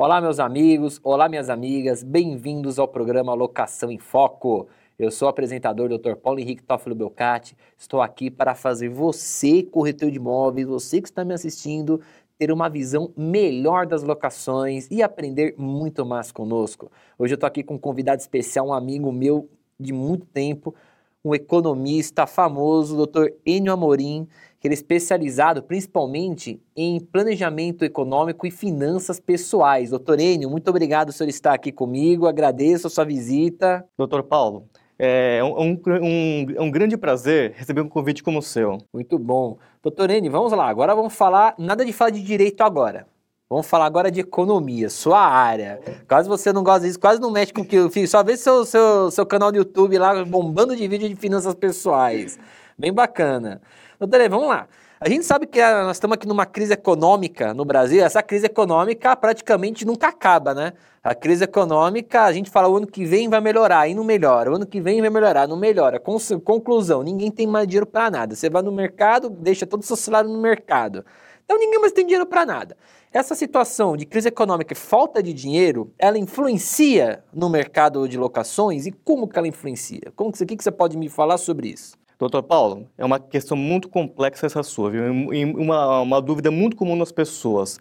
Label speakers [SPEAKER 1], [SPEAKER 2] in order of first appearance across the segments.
[SPEAKER 1] Olá, meus amigos, olá, minhas amigas, bem-vindos ao programa Locação em Foco. Eu sou o apresentador Dr. Paulo Henrique Toffolo Belcati. Estou aqui para fazer você, corretor de imóveis, você que está me assistindo, ter uma visão melhor das locações e aprender muito mais conosco. Hoje eu estou aqui com um convidado especial, um amigo meu de muito tempo, um economista famoso, Dr. Enio Amorim que ele é especializado principalmente em planejamento econômico e finanças pessoais. Doutor Enio, muito obrigado por senhor estar aqui comigo, agradeço a sua visita.
[SPEAKER 2] Doutor Paulo, é um, um, um, grande prazer receber um convite como o seu.
[SPEAKER 1] Muito bom. Doutor Enio, vamos lá, agora vamos falar, nada de falar de direito agora. Vamos falar agora de economia, sua área. Caso você não gosta disso, quase não mexe com o que eu fiz. Só vê seu, seu, seu canal do YouTube lá bombando de vídeo de finanças pessoais. Bem bacana. Doutor, vamos lá. A gente sabe que nós estamos aqui numa crise econômica no Brasil. Essa crise econômica praticamente nunca acaba, né? A crise econômica, a gente fala o ano que vem vai melhorar e não melhora. O ano que vem vai melhorar, não melhora. Conclusão, ninguém tem mais dinheiro para nada. Você vai no mercado, deixa todo o seu salário no mercado. Então ninguém mais tem dinheiro para nada. Essa situação de crise econômica e falta de dinheiro, ela influencia no mercado de locações e como que ela influencia? Como que, o que, que você pode me falar sobre isso?
[SPEAKER 2] Doutor Paulo, é uma questão muito complexa essa sua, viu? E uma, uma dúvida muito comum nas pessoas.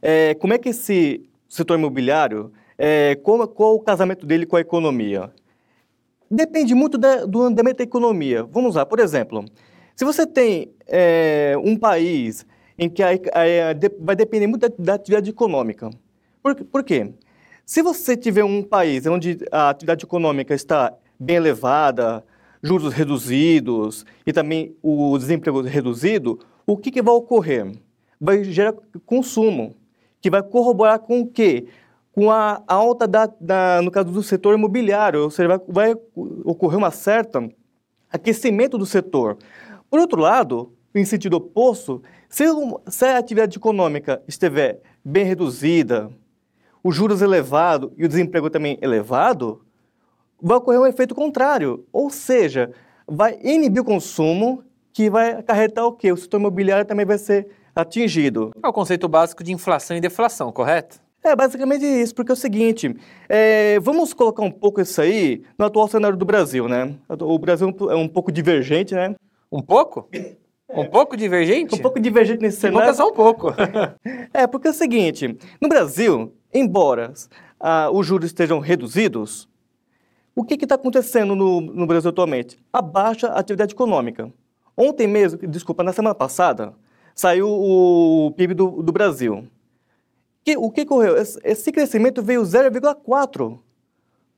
[SPEAKER 2] É, como é que esse setor imobiliário, é, qual, qual o casamento dele com a economia? Depende muito da, do andamento da economia. Vamos lá, por exemplo, se você tem é, um país em que a, a, a, vai depender muito da, da atividade econômica. Por, por quê? Se você tiver um país onde a atividade econômica está bem elevada, juros reduzidos e também o desemprego reduzido, o que, que vai ocorrer? Vai gerar consumo, que vai corroborar com o quê? Com a alta, da, da no caso do setor imobiliário, ou seja, vai, vai ocorrer uma certa aquecimento do setor. Por outro lado, em sentido oposto, se, se a atividade econômica estiver bem reduzida, os juros elevados e o desemprego também elevado, vai ocorrer um efeito contrário, ou seja, vai inibir o consumo, que vai acarretar o quê? O setor imobiliário também vai ser atingido.
[SPEAKER 1] É o conceito básico de inflação e deflação, correto?
[SPEAKER 2] É basicamente isso, porque é o seguinte, é, vamos colocar um pouco isso aí no atual cenário do Brasil, né? O Brasil é um pouco divergente, né?
[SPEAKER 1] Um pouco? Um pouco divergente?
[SPEAKER 2] Um pouco divergente nesse cenário.
[SPEAKER 1] Nunca só um pouco.
[SPEAKER 2] é, porque é o seguinte, no Brasil, embora ah, os juros estejam reduzidos, o que está acontecendo no, no, Brasil atualmente? A baixa atividade econômica. Ontem mesmo, desculpa, na semana passada, saiu o PIB do, do Brasil. Que, o que ocorreu? Esse crescimento veio 0,4.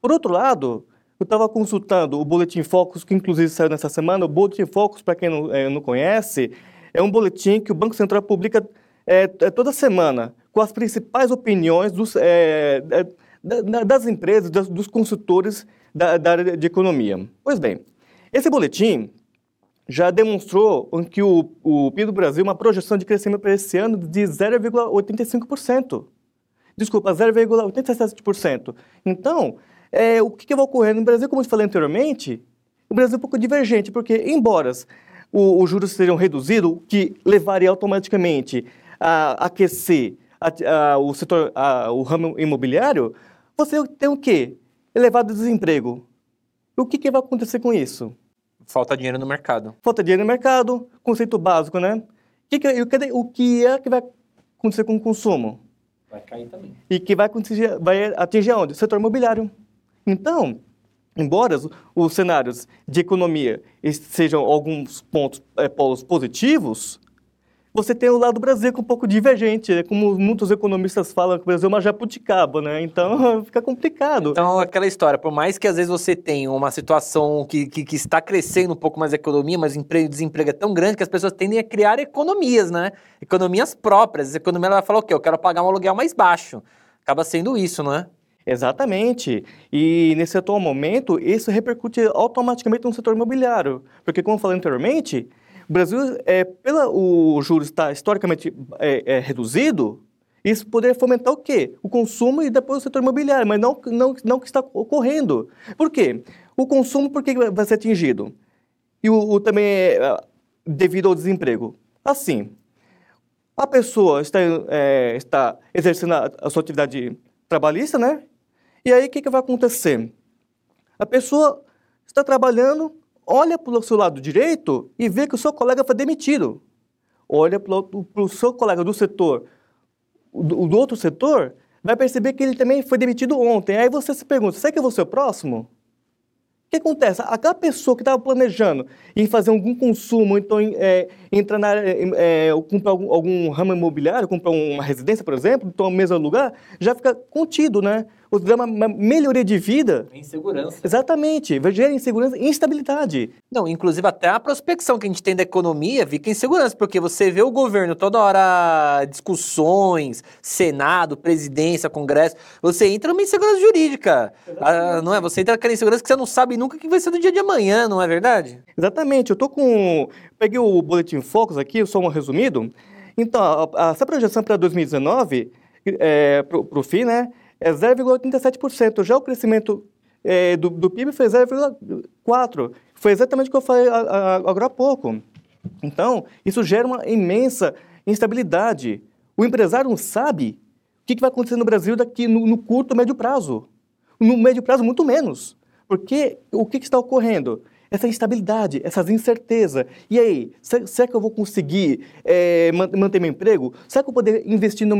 [SPEAKER 2] Por outro lado, eu estava consultando o Boletim Focus, que inclusive saiu nessa semana. O Boletim Focus, para quem não, é, não, conhece, é um boletim que o Banco Central publica é, toda semana, com as principais opiniões dos, é, das empresas, dos consultores da, da área de economia. Pois bem, esse boletim já demonstrou que o, o PIB do Brasil uma projeção de crescimento para esse ano de 0,85%. Desculpa, 0,87%. Então, é, o que, que, vai ocorrer no Brasil, como eu falei anteriormente, o Brasil é um pouco divergente, porque, embora os juros sejam reduzidos, o que levaria automaticamente a aquecer a, a, o setor, a, o ramo imobiliário, você tem o quê? Elevado desemprego. O que, que vai acontecer com isso?
[SPEAKER 1] Falta dinheiro no mercado.
[SPEAKER 2] Falta dinheiro no mercado, conceito básico, né? Que que, o que é que vai acontecer com o consumo?
[SPEAKER 1] Vai cair também.
[SPEAKER 2] E que vai, acontecer, vai atingir onde? O setor imobiliário. Então, embora os, os cenários de economia sejam alguns pontos, é, polos positivos, você tem o lado do Brasil que é um pouco divergente, né? como muitos economistas falam que o Brasil é uma jabuticaba, né? Então fica complicado.
[SPEAKER 1] Então, aquela história, por mais que às vezes você tenha uma situação que, que, que está crescendo um pouco mais a economia, mas o desemprego é tão grande que as pessoas tendem a criar economias, né? Economias próprias. A economia ela vai falar o quê? Eu quero pagar um aluguel mais baixo. Acaba sendo isso, não é?
[SPEAKER 2] Exatamente. E nesse atual momento, isso repercute automaticamente no setor imobiliário. Porque, como eu falei anteriormente, o Brasil, é, pela o juros estar historicamente é, é, reduzido, isso poderia fomentar o quê? O consumo e depois o setor imobiliário, mas não, não, não que está ocorrendo. Por quê? O consumo, por que vai ser atingido? E o, o também é, devido ao desemprego. Assim, A pessoa está, é, está exercendo a, a, sua atividade trabalhista, né? E aí o que, que vai acontecer? A pessoa está trabalhando, olha para o seu lado direito e vê que o seu colega foi demitido. Olha para o seu colega do setor, do, do outro setor, vai perceber que ele também foi demitido ontem. Aí você se pergunta, será que eu vou ser o próximo? que acontece? Aquela pessoa que estava planejando em fazer algum consumo, então é, entrar na é, comprar algum, algum ramo imobiliário, comprar uma residência, por exemplo, então mesmo lugar, já fica contido, né? O drama uma melhoria de vida.
[SPEAKER 1] Insegurança.
[SPEAKER 2] Exatamente. Vai gerar insegurança e instabilidade.
[SPEAKER 1] Não, inclusive até a prospecção que a gente tem da economia fica insegurança, porque você vê o governo toda hora discussões, Senado, presidência, Congresso, você entra numa insegurança jurídica. Ah, não é? Você entra naquela insegurança que você não sabe nunca o que vai ser do dia de amanhã, não é verdade?
[SPEAKER 2] Exatamente. Eu tô com. Peguei o Boletim Focus aqui, só um resumido. Então, a, a, essa projeção para 2019, é, para o fim, né? É 0,87%. Já o crescimento é, do, do, PIB foi 0,4%. Foi exatamente o que eu falei agora há pouco. Então, isso gera uma imensa instabilidade. O empresário não sabe o que, vai acontecer no Brasil daqui no, no curto, médio prazo. No médio prazo, muito menos. Porque o que está ocorrendo? Essa instabilidade, essas incertezas. E aí, será que eu vou conseguir é, manter meu emprego? Será que eu vou poder investir na,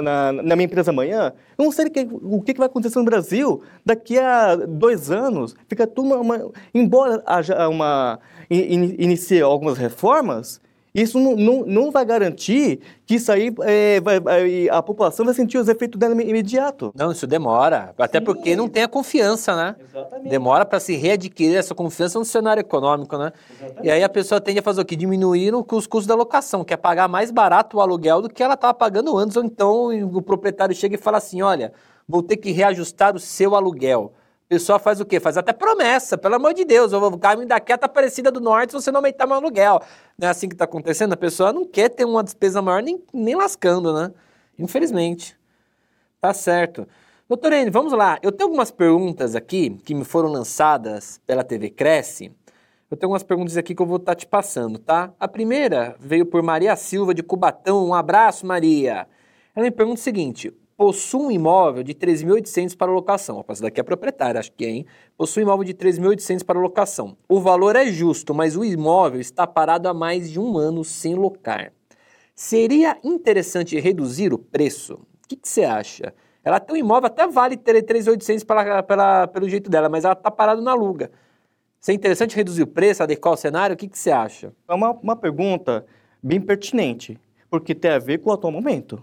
[SPEAKER 2] na, na, minha empresa amanhã? Eu não sei que, o que vai acontecer no Brasil daqui a dois anos. Fica tudo uma, uma embora haja uma in, inicie algumas reformas, isso não, não, não vai garantir que isso aí é, vai, vai, a população vai sentir os efeitos dela imediato.
[SPEAKER 1] Não, isso demora. Até Sim. porque não tem a confiança, né? Exatamente. Demora para se readquirir essa confiança no cenário econômico, né? Exatamente. E aí a pessoa tende a fazer o quê? Diminuir os custos da locação, que é pagar mais barato o aluguel do que ela estava pagando antes. Ou então o proprietário chega e fala assim: olha, vou ter que reajustar o seu aluguel. O pessoal faz o quê? Faz até promessa, pelo amor de Deus, eu vou caminho daqui até Aparecida do Norte se você não aumentar meu aluguel. Não é assim que está acontecendo? A pessoa não quer ter uma despesa maior nem, nem lascando, né? Infelizmente. Tá certo. Doutor N, vamos lá. Eu tenho algumas perguntas aqui que me foram lançadas pela TV Cresce. Eu tenho algumas perguntas aqui que eu vou estar tá te passando, tá? A primeira veio por Maria Silva de Cubatão. Um abraço, Maria. Ela me pergunta o seguinte: possui um imóvel de 3.800 para locação. Opa, essa daqui é proprietária, acho que é, hein? Possui um imóvel de 3.800 para locação. O valor é justo, mas o imóvel está parado há mais de um ano sem locar. Seria interessante reduzir o preço? O que, você acha? Ela tem um imóvel, até vale ter 3.800 pela, pela, pelo jeito dela, mas ela está parada na aluga. Seria interessante reduzir o preço, adequar o cenário? O que, que você acha?
[SPEAKER 2] É uma, uma pergunta bem pertinente, porque tem a ver com o atual momento.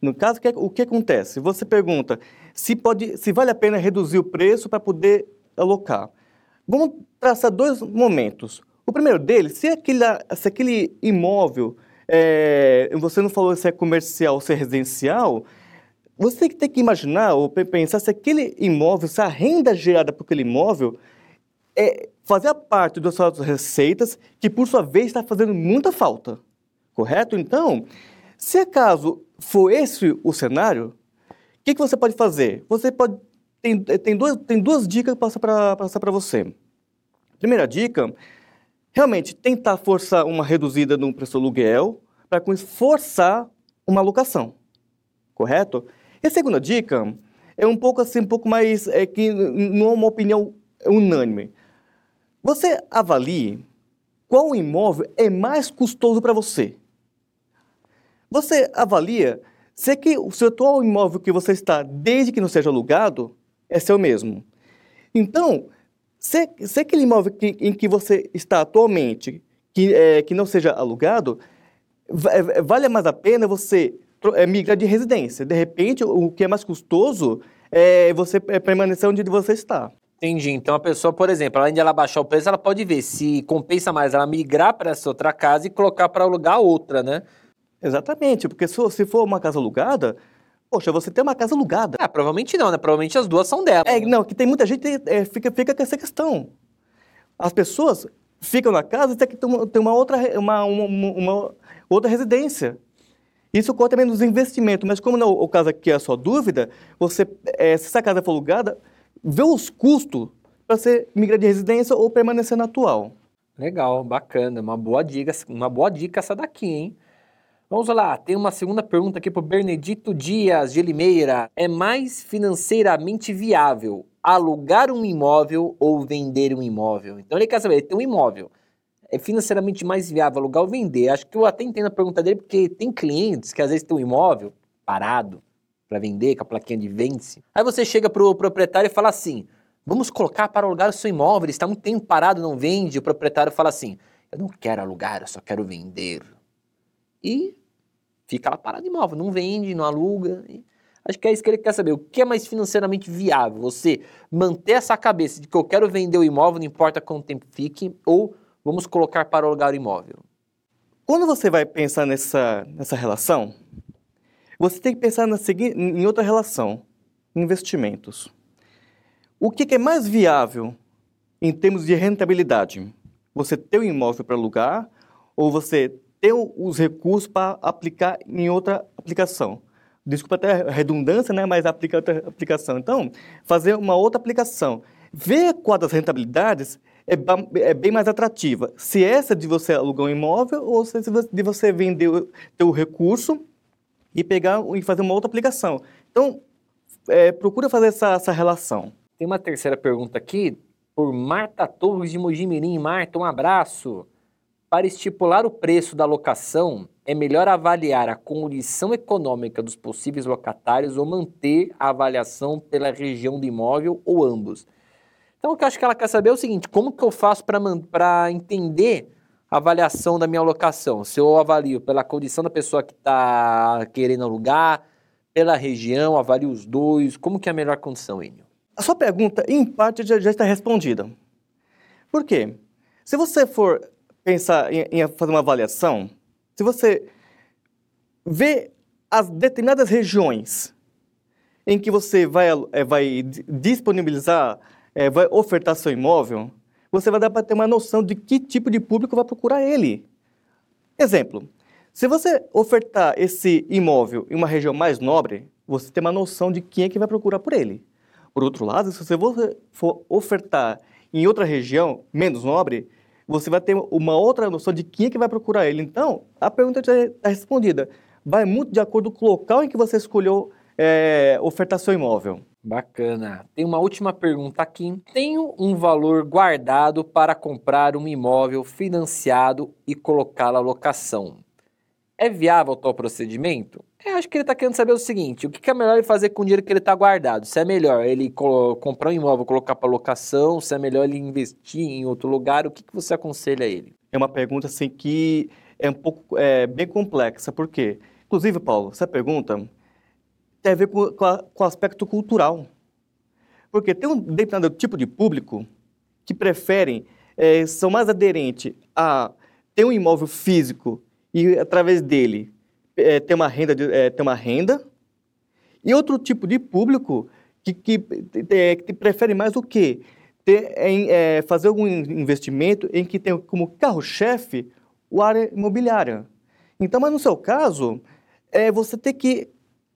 [SPEAKER 2] No caso, o que acontece? Você pergunta se, pode, se vale a pena reduzir o preço para poder alocar. Vamos traçar dois momentos. O primeiro deles, se aquele, se aquele imóvel, é, você não falou se é comercial ou se é residencial, você tem que imaginar ou pensar se aquele imóvel, se a renda gerada por aquele imóvel é, fazia parte das suas receitas, que por sua vez está fazendo muita falta. Correto? Então, se acaso for esse o cenário, o que, que você pode fazer? Você pode. Tem, tem, duas, tem duas dicas que passar para passar para você. Primeira dica, realmente tentar forçar uma reduzida no preço do aluguel, para forçar uma alocação. Correto? E a segunda dica é um pouco assim, um pouco mais. É que não é uma opinião unânime. Você avalie qual imóvel é mais custoso para você. Você avalia se, que, se o atual imóvel que você está, desde que não seja alugado, é seu mesmo. Então, se, se aquele imóvel que, em que você está atualmente, que, é, que não seja alugado, é, vale mais a pena você é, migrar de residência. De repente, o que é mais custoso é você é permanecer onde você está.
[SPEAKER 1] Entendi. Então a pessoa, por exemplo, além de ela baixar o preço, ela pode ver se compensa mais ela migrar para essa outra casa e colocar para alugar outra, né?
[SPEAKER 2] Exatamente, porque se for uma casa alugada, poxa, você tem uma casa alugada.
[SPEAKER 1] Ah, provavelmente não, né? Provavelmente as duas são dela.
[SPEAKER 2] É, não, que tem muita gente é, fica, fica com essa questão. As pessoas ficam na casa e tem que ter uma outra, uma, uma, uma outra residência. Isso conta também nos investimentos, mas como não, o caso aqui é a sua dúvida, você, é, se essa casa for alugada, vê os custos para você migrar de residência ou permanecer na atual.
[SPEAKER 1] Legal, bacana, uma boa dica, uma boa dica essa daqui, hein? Vamos lá, tem uma segunda pergunta aqui para o Benedito Dias de Limeira. É mais financeiramente viável alugar um imóvel ou vender um imóvel? Então ele quer saber, ele tem um imóvel. É financeiramente mais viável alugar ou vender? Acho que eu até entendo a pergunta dele, porque tem clientes que às vezes tem um imóvel parado para vender, com a plaquinha de vence. Aí você chega para o proprietário e fala assim: vamos colocar para alugar o seu imóvel, ele está muito tempo parado, não vende. O proprietário fala assim: eu não quero alugar, eu só quero vender. E fica lá parado imóvel, não vende, não aluga. Acho que é isso que ele quer saber. O que é mais financeiramente viável? Você manter essa cabeça de que eu quero vender o imóvel, não importa quanto tempo fique, ou vamos colocar para alugar o imóvel?
[SPEAKER 2] Quando você vai pensar nessa, nessa relação, você tem que pensar na em outra relação, investimentos. O que, que é mais viável em termos de rentabilidade? Você ter um imóvel para alugar ou você ter os recursos para aplicar em outra aplicação. Desculpa até a redundância, né, mas aplica outra aplicação. Então, fazer uma outra aplicação. Ver qual das rentabilidades é, é bem mais atrativa. Se essa de você alugar um imóvel ou se de você vender o teu recurso e pegar e fazer uma outra aplicação. Então, é, procura fazer essa, essa relação.
[SPEAKER 1] Tem uma terceira pergunta aqui, por Marta Torres de Mojimirim. Marta, um abraço. Para estipular o preço da locação, é melhor avaliar a condição econômica dos possíveis locatários ou manter a avaliação pela região do imóvel ou ambos. Então, o que eu acho que ela quer saber é o seguinte: como que eu faço para entender a avaliação da minha locação? Se eu avalio pela condição da pessoa que está querendo alugar, pela região, avalio os dois, como que é a melhor condição, Enio?
[SPEAKER 2] A sua pergunta, em parte, já, já está respondida. Por quê? Se você for pensar em, em fazer uma avaliação, se você vê as determinadas regiões em que você vai, é, vai disponibilizar, é, vai ofertar seu imóvel, você vai dar para ter uma noção de que tipo de público vai procurar ele. Exemplo, se você ofertar esse imóvel em uma região mais nobre, você tem uma noção de quem é que vai procurar por ele. Por outro lado, se você for ofertar em outra região menos nobre, você vai ter uma outra noção de quem é que vai procurar ele. Então, a pergunta já está respondida. Vai muito de acordo com o local em que você escolheu é, ofertar seu imóvel.
[SPEAKER 1] Bacana. Tem uma última pergunta aqui. Tenho um valor guardado para comprar um imóvel financiado e colocá-lo à locação. É viável o tal procedimento? Eu acho que ele está querendo saber o seguinte: o que é melhor ele fazer com o dinheiro que ele está guardado? Se é melhor ele comprar um imóvel, colocar para locação, se é melhor ele investir em outro lugar, o que, que você aconselha a ele?
[SPEAKER 2] É uma pergunta assim que é um pouco é, bem complexa, por quê? Inclusive, Paulo, essa pergunta tem a ver com, com, a, com o aspecto cultural. Porque tem um determinado tipo de público que preferem, é, são mais aderentes a ter um imóvel físico e através dele é, ter uma renda, é, ter uma renda, e outro tipo de público que, que, é, que prefere mais o quê? Ter, é, fazer algum investimento em que tem como carro-chefe o área imobiliária. Então, mas no seu caso, é, você tem que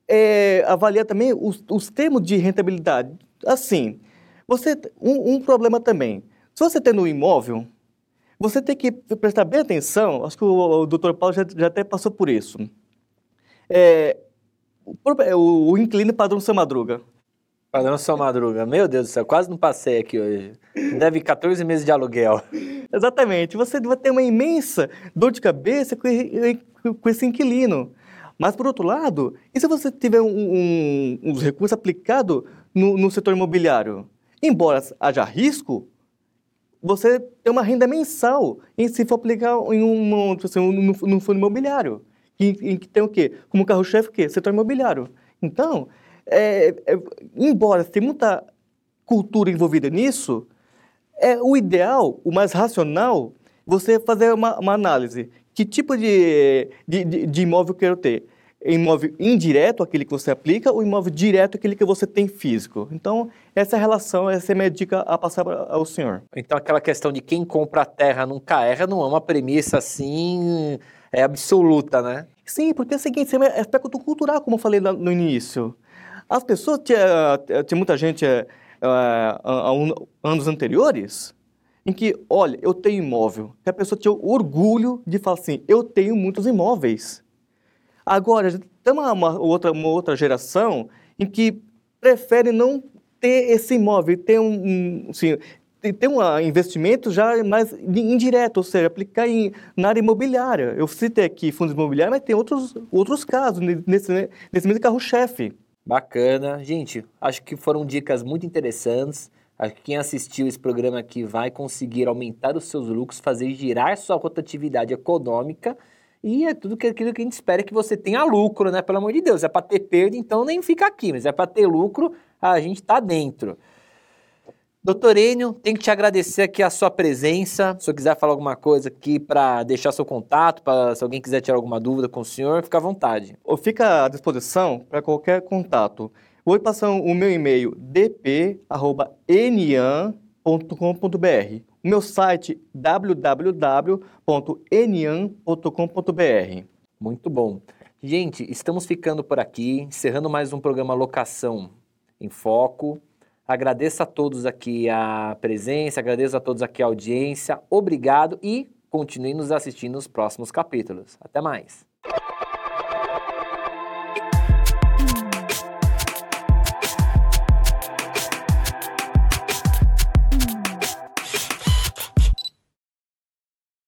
[SPEAKER 2] é, avaliar também os, os termos de rentabilidade. Assim, você um, um problema também. Se você tem um imóvel, você tem que prestar bem atenção, acho que o, o doutor Paulo já, já, até passou por isso. É, o, o, o inquilino padrão São Madruga.
[SPEAKER 1] Padrão São Madruga, meu Deus do céu, quase não passei aqui hoje. Deve 14 meses de aluguel.
[SPEAKER 2] Exatamente, você vai ter uma imensa dor de cabeça com, com esse inquilino. Mas, por outro lado, e se você tiver um, um, uns recursos aplicados no, no setor imobiliário? Embora haja risco, você tem uma renda mensal em se for aplicar em um, assim, um, num fundo imobiliário. Em, em que tem o quê? Como carro-chefe o quê? Setor imobiliário. Então, é, é, embora tenha muita cultura envolvida nisso, é o ideal, o mais racional, você fazer uma, uma análise. Que tipo de, de, de, imóvel eu quero ter? imóvel indireto, aquele que você aplica, ou imóvel direto, aquele que você tem físico. Então, essa é relação, essa é a minha dica a passar ao senhor.
[SPEAKER 1] Então, aquela questão de quem compra a terra nunca erra não é uma premissa assim é absoluta, né?
[SPEAKER 2] Sim, porque é o seguinte, é aspecto cultural, como eu falei no início. As pessoas, tinha, tinha muita gente uh, há anos anteriores, em que, olha, eu tenho imóvel, que a pessoa tinha orgulho de falar assim, eu tenho muitos imóveis. Agora, tem uma, uma outra, uma outra geração em que prefere não ter esse imóvel, ter um, um assim, ter um investimento já mais indireto, ou seja, aplicar em, na área imobiliária. Eu citei aqui fundos imobiliários, mas tem outros, outros casos nesse, nesse mesmo carro-chefe.
[SPEAKER 1] Bacana. Gente, acho que foram dicas muito interessantes. Acho que quem assistiu esse programa aqui vai conseguir aumentar os seus lucros, fazer girar sua rotatividade econômica e é tudo aquilo que a gente espera que você tenha lucro, né? Pelo amor de Deus. É para ter perda, então nem fica aqui, mas é para ter lucro, a gente está dentro. Doutor Enio, tenho que te agradecer aqui a sua presença. Se eu quiser falar alguma coisa aqui para deixar seu contato, para se alguém quiser tirar alguma dúvida com o senhor, fica à vontade.
[SPEAKER 2] Ou fica à disposição para qualquer contato. Vou passar o meu e-mail dp@enian.com.br o meu site www.enian.com.br.
[SPEAKER 1] Muito bom. Gente, estamos ficando por aqui, encerrando mais um programa Locação em Foco. Agradeço a todos aqui a presença, agradeço a todos aqui a audiência. Obrigado e continue nos assistindo nos próximos capítulos. Até mais.